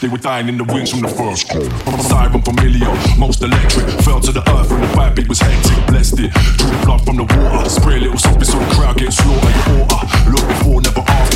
They were dying in the wings from the first call. Siren familiar, most electric. Fell to the earth when the vibe beat was hectic. Blessed it. Drew the blood from the water. Spray a little something so the crowd gets slaughtered. Your order. Look before, never after.